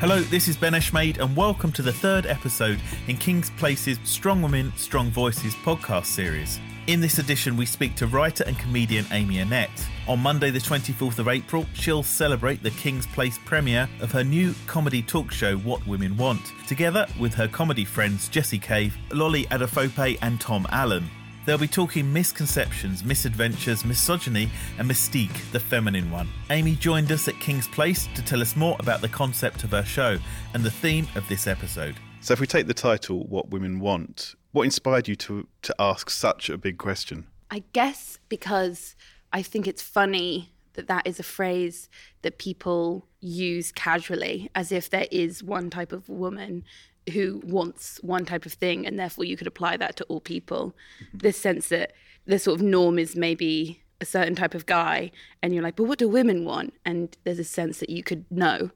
Hello, this is Ben Eshmade, and welcome to the third episode in King's Place's Strong Women, Strong Voices podcast series. In this edition, we speak to writer and comedian Amy Annette. On Monday, the 24th of April, she'll celebrate the King's Place premiere of her new comedy talk show, What Women Want, together with her comedy friends Jessie Cave, Lolly Adefope, and Tom Allen. They'll be talking misconceptions, misadventures, misogyny, and mystique, the feminine one. Amy joined us at King's Place to tell us more about the concept of her show and the theme of this episode. So, if we take the title, What Women Want, what inspired you to, to ask such a big question? I guess because I think it's funny that that is a phrase that people use casually as if there is one type of woman who wants one type of thing and therefore you could apply that to all people. Mm-hmm. this sense that the sort of norm is maybe a certain type of guy and you're like but what do women want? And there's a sense that you could know.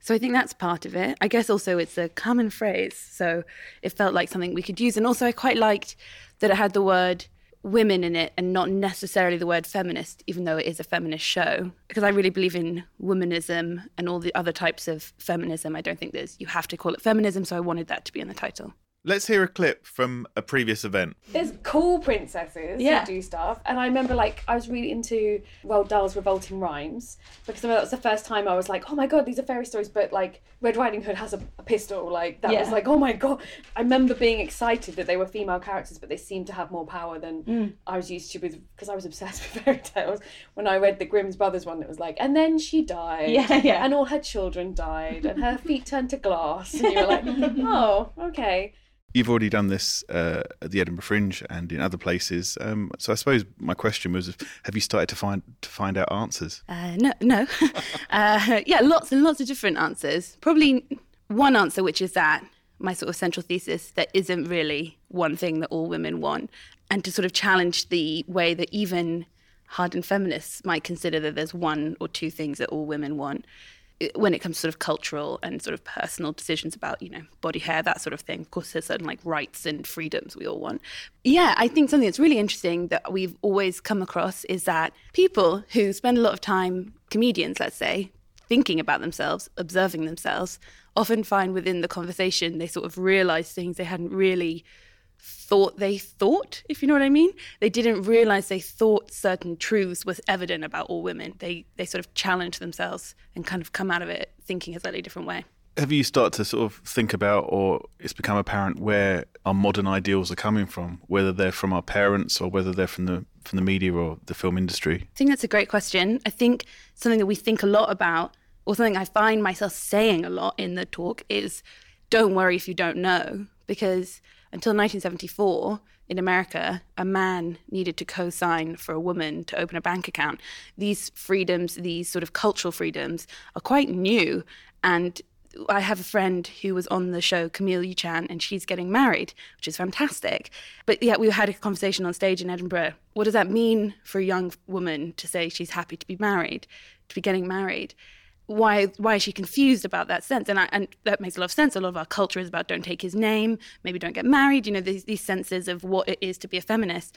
So i think that's part of it. I guess also it's a common phrase. So it felt like something we could use. And also i quite liked that it had the word women in it and not necessarily the word feminist, even though it is a feminist show. Because I really believe in womanism and all the other types of feminism. I don't think there's, you have to call it feminism, so I wanted that to be in the title. Let's hear a clip from a previous event. There's cool princesses yeah. who do stuff, and I remember like I was really into Roald Dahl's Revolting Rhymes because I mean, that was the first time I was like, oh my god, these are fairy stories, but like Red Riding Hood has a, a pistol, like that yeah. was like, oh my god. I remember being excited that they were female characters, but they seemed to have more power than mm. I was used to with because I was obsessed with fairy tales. When I read the Grimm's Brothers one, it was like, and then she died, yeah, yeah, and all her children died, and her feet turned to glass, and you were like, oh, okay. You've already done this uh, at the Edinburgh Fringe and in other places. Um, so I suppose my question was: Have you started to find to find out answers? Uh, no, no. uh, yeah, lots and lots of different answers. Probably one answer, which is that my sort of central thesis that isn't really one thing that all women want, and to sort of challenge the way that even hardened feminists might consider that there's one or two things that all women want when it comes to sort of cultural and sort of personal decisions about you know body hair that sort of thing of course there's certain like rights and freedoms we all want. Yeah i think something that's really interesting that we've always come across is that people who spend a lot of time comedians let's say thinking about themselves observing themselves often find within the conversation they sort of realize things they hadn't really thought they thought, if you know what I mean. They didn't realize they thought certain truths was evident about all women. They they sort of challenge themselves and kind of come out of it thinking a slightly different way. Have you started to sort of think about, or it's become apparent where our modern ideals are coming from, whether they're from our parents or whether they're from the from the media or the film industry? I think that's a great question. I think something that we think a lot about, or something I find myself saying a lot in the talk, is don't worry if you don't know, because until 1974 in America, a man needed to co sign for a woman to open a bank account. These freedoms, these sort of cultural freedoms, are quite new. And I have a friend who was on the show, Camille Ucan, and she's getting married, which is fantastic. But yeah, we had a conversation on stage in Edinburgh. What does that mean for a young woman to say she's happy to be married, to be getting married? Why why is she confused about that sense? And I, and that makes a lot of sense. A lot of our culture is about don't take his name maybe don't get married you know these, these senses of what it is to be a feminist.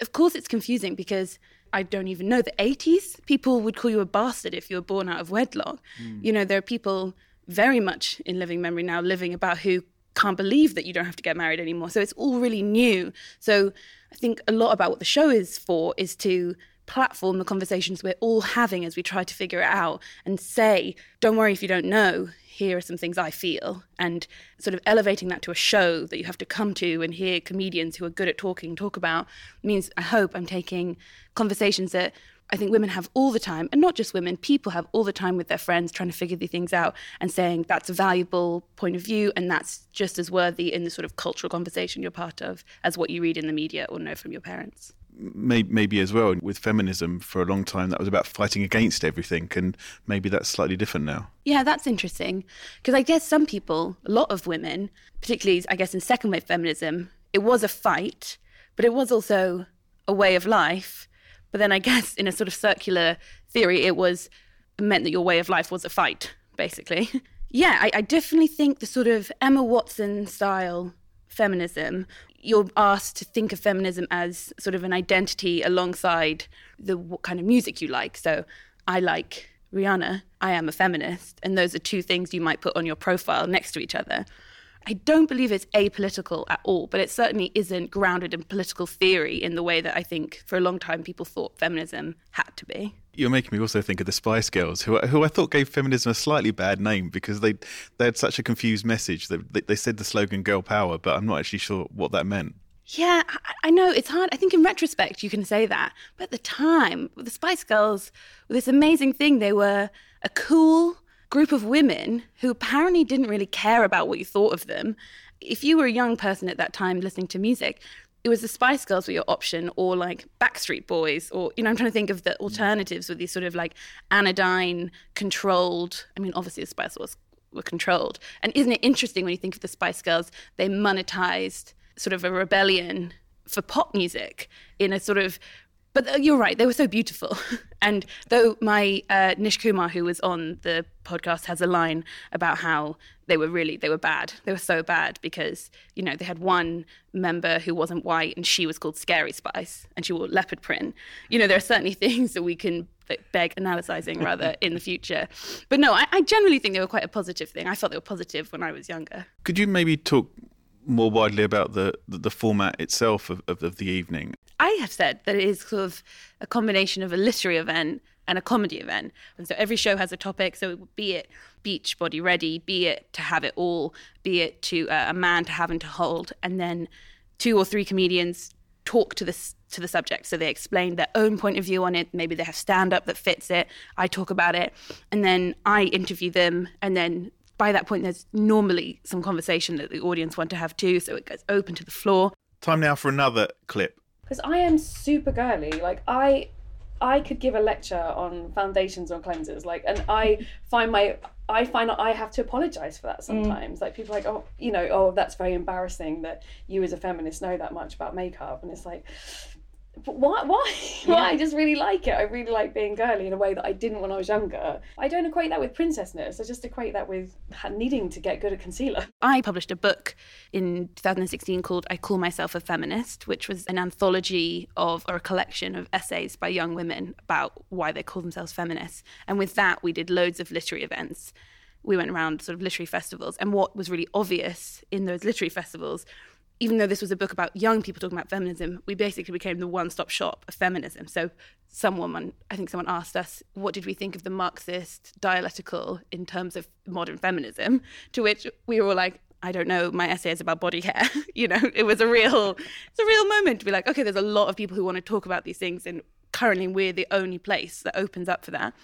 Of course it's confusing because I don't even know the 80s people would call you a bastard if you were born out of wedlock. Mm. you know there are people very much in living memory now living about who can't believe that you don't have to get married anymore. So it's all really new. So I think a lot about what the show is for is to platform the conversations we're all having as we try to figure it out and say, don't worry if you don't know, here are some things I feel, and sort of elevating that to a show that you have to come to and hear comedians who are good at talking talk about means I hope I'm taking conversations that I think women have all the time, and not just women, people have all the time with their friends trying to figure these things out and saying that's a valuable point of view and that's just as worthy in the sort of cultural conversation you're part of as what you read in the media or know from your parents maybe as well with feminism for a long time that was about fighting against everything and maybe that's slightly different now. Yeah that's interesting because i guess some people a lot of women particularly i guess in second wave feminism it was a fight but it was also a way of life. But then i guess in a sort of circular theory it was meant that your way of life was a fight basically. Yeah I, I definitely think the sort of emma watson style feminism you're asked to think of feminism as sort of an identity alongside the what kind of music you like. So I like Rihanna, I am a feminist. And those are two things you might put on your profile next to each other. I don't believe it's apolitical at all, but it certainly isn't grounded in political theory in the way that I think for a long time people thought feminism had to be. You're making me also think of the Spice Girls, who who I thought gave feminism a slightly bad name because they they had such a confused message. They, they said the slogan "Girl Power," but I'm not actually sure what that meant. Yeah, I know it's hard. I think in retrospect you can say that, but at the time, the Spice Girls were this amazing thing. They were a cool group of women who apparently didn't really care about what you thought of them. If you were a young person at that time listening to music, it was the Spice Girls were your option, or like Backstreet Boys, or you know, I'm trying to think of the alternatives with these sort of like anodyne controlled. I mean, obviously the Spice Girls were controlled, and isn't it interesting when you think of the Spice Girls? They monetized sort of a rebellion for pop music in a sort of but uh, you're right, they were so beautiful. and though my uh, Nish Kumar, who was on the podcast, has a line about how they were really they were bad. They were so bad because you know they had one member who wasn't white, and she was called Scary Spice, and she wore leopard print. You know, there are certainly things that we can beg analyzing rather in the future. But no, I, I generally think they were quite a positive thing. I thought they were positive when I was younger. Could you maybe talk more widely about the the, the format itself of, of, of, the evening. I have said that it is sort of a combination of a literary event and a comedy event. And so every show has a topic. So be it beach body ready, be it to have it all, be it to uh, a man to have and to hold, and then two or three comedians talk to this to the subject. So they explain their own point of view on it. Maybe they have stand up that fits it. I talk about it, and then I interview them, and then by that point, there's normally some conversation that the audience want to have too, so it goes open to the floor. Time now for another clip. Because I am super girly. Like I, I could give a lecture on foundations or cleansers. Like, and I find my, I find I have to apologize for that mm. sometimes. Mm. Like people like, oh, you know, oh, that's very embarrassing that you as a feminist know that much about makeup, and it's like, why why yeah. why i just really like it. I really like being girly in a way that i didn't when i was younger. I don't equate that with princessness. I just equate that with needing to get good at concealer. I published a book in 2016 called i call myself a feminist which was an anthology of or a collection of essays by young women about why they call themselves feminists. And with that we did loads of literary events. We went around sort of literary festivals. And what was really obvious in those literary festivals even though this was a book about young people talking about feminism, we basically became the one stop shop of feminism. So, someone, I think someone asked us, what did we think of the Marxist dialectical in terms of modern feminism? To which we were all like, I don't know, my essay is about body hair. you know, it was a real, it's a real moment to be like, okay, there's a lot of people who want to talk about these things, and currently we're the only place that opens up for that.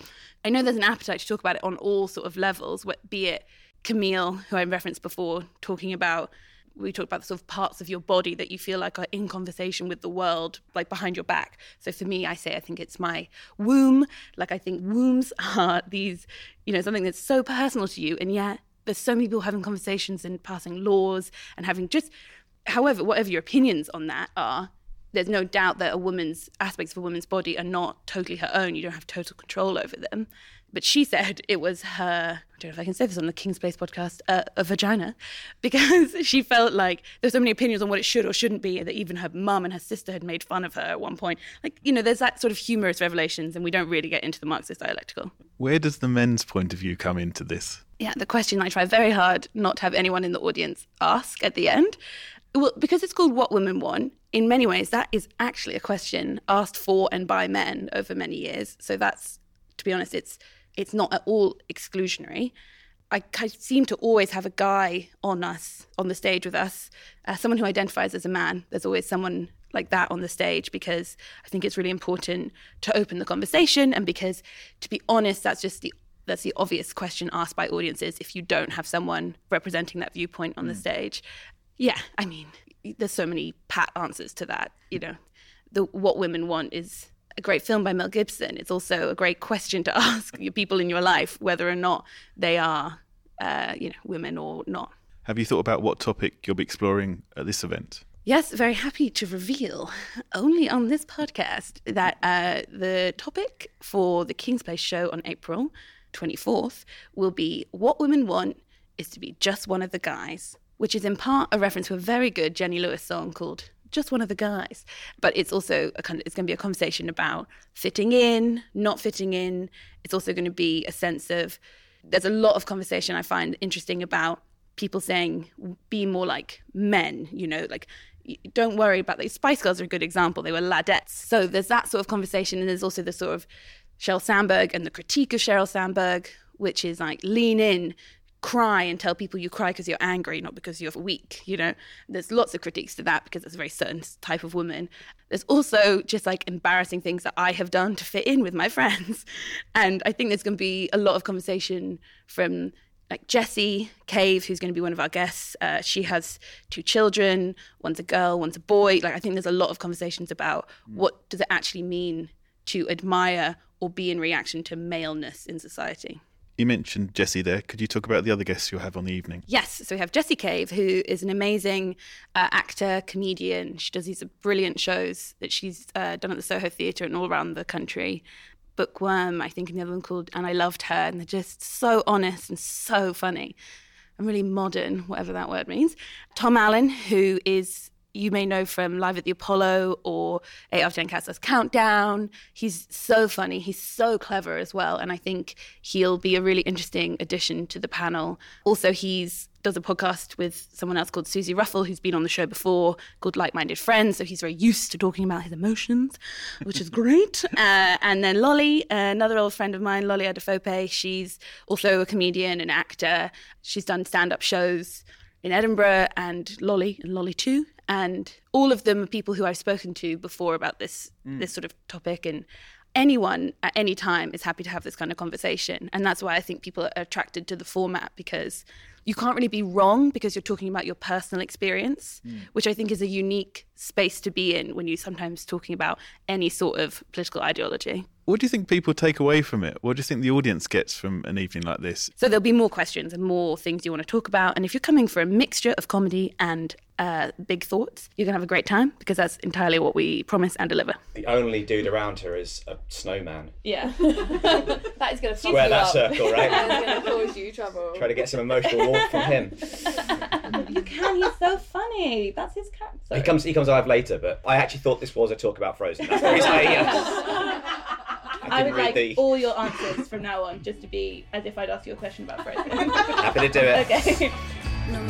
I know there's an appetite to talk about it on all sort of levels, be it Camille, who I referenced before, talking about we talked about the sort of parts of your body that you feel like are in conversation with the world, like behind your back. So for me, I say I think it's my womb. Like I think wombs are these, you know, something that's so personal to you, and yet there's so many people having conversations and passing laws and having just, however, whatever your opinions on that are. There's no doubt that a woman's aspects of a woman's body are not totally her own. You don't have total control over them. But she said it was her, I don't know if I can say this on the King's Place podcast, uh, a vagina, because she felt like there's so many opinions on what it should or shouldn't be that even her mum and her sister had made fun of her at one point. Like, you know, there's that sort of humorous revelations, and we don't really get into the Marxist dialectical. Where does the men's point of view come into this? Yeah, the question I try very hard not to have anyone in the audience ask at the end. Well, because it's called What Women Want, in many ways, that is actually a question asked for and by men over many years. So that's, to be honest, it's it's not at all exclusionary. I, I seem to always have a guy on us, on the stage with us, uh, someone who identifies as a man. There's always someone like that on the stage because I think it's really important to open the conversation and because, to be honest, that's just the that's the obvious question asked by audiences if you don't have someone representing that viewpoint on mm. the stage. Yeah, I mean, there's so many pat answers to that. You know, the what women want is a great film by Mel Gibson. It's also a great question to ask your people in your life whether or not they are, uh, you know, women or not. Have you thought about what topic you'll be exploring at this event? Yes, very happy to reveal only on this podcast that uh, the topic for the King's Place show on April 24th will be What Women Want is to be Just One of the Guys, which is in part a reference to a very good Jenny Lewis song called just one of the guys. But it's also a kind of, it's going to be a conversation about fitting in, not fitting in. It's also going to be a sense of there's a lot of conversation I find interesting about people saying be more like men, you know, like don't worry about the Spice Girls are a good example. They were ladettes. So there's that sort of conversation. And there's also the sort of Sheryl Sandberg and the critique of Sheryl Sandberg, which is like lean in, cry and tell people you cry because you're angry, not because you're weak. You know, there's lots of critiques to that because it's a very certain type of woman. There's also just like embarrassing things that I have done to fit in with my friends. And I think there's going to be a lot of conversation from like Jessie Cave, who's going to be one of our guests. Uh, she has two children. One's a girl, one's a boy. Like I think there's a lot of conversations about mm. what does it actually mean to admire or be in reaction to maleness in society. You mentioned Jessie there. Could you talk about the other guests you'll have on the evening? Yes. So we have Jessie Cave, who is an amazing uh, actor, comedian. She does these brilliant shows that she's uh, done at the Soho Theatre and all around the country. Bookworm, I think, and the other one called And I Loved Her. And they're just so honest and so funny and really modern, whatever that word means. Tom Allen, who is you may know from Live at the Apollo or 8 Out of 10 Cats Countdown. He's so funny. He's so clever as well. And I think he'll be a really interesting addition to the panel. Also, he's does a podcast with someone else called Suzi Ruffell, who's been on the show before, called Like Minded Friends. So he's very used to talking about his emotions, which is great. Uh, and then Lolly, another old friend of mine, Lolly Adefope, she's also a comedian and actor. She's done stand up shows in Edinburgh and Lolly and Lolly 2 and all of them are people who I've spoken to before about this mm. this sort of topic and anyone at any time is happy to have this kind of conversation and that's why I think people are attracted to the format because you can't really be wrong because you're talking about your personal experience mm. which I think is a unique space to be in when you're sometimes talking about any sort of political ideology what do you think people take away from it? What do you think the audience gets from an evening like this? So there'll be more questions and more things you want to talk about. And if you're coming for a mixture of comedy and uh, big thoughts, you're going to have a great time because that's entirely what we promise and deliver. The only dude around her is a snowman. Yeah. that is going to square that up. circle, right? That's going to cause you trouble. Try to get some emotional warmth from him. you can. He's so funny. That's his character. He comes. He comes alive later, but I actually thought this was a talk about Frozen. That's the reason I. I, would like the... all your answers from now on, just to be as if I'd asked you a question about Frozen. Happy to do it. Okay. No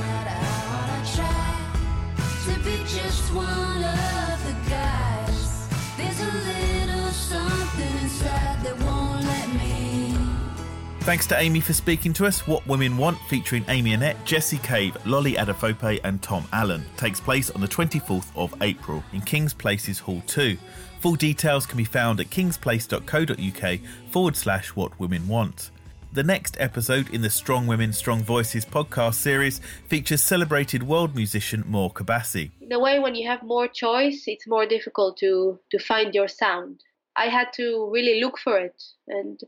Thanks to Amy for speaking to us. What Women Want, featuring Amy Annette, Jessie Cave, Lolly Adefope, and Tom Allen, takes place on the 24th of April in King's Places Hall 2. Full details can be found at kingsplace.co.uk forward slash what women want. The next episode in the Strong Women, Strong Voices podcast series features celebrated world musician Mor Karbasi. In a way, when you have more choice, it's more difficult to, to find your sound. I had to really look for it and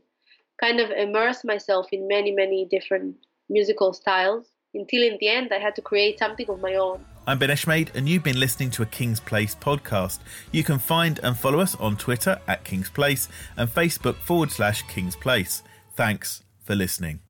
kind of immerse myself in many, many different musical styles until in the end I had to create something of my own. I'm Ben Eshmade, and you've been listening to a King's Place podcast. You can find and follow us on Twitter at King's Place and Facebook forward slash King's Place. Thanks for listening.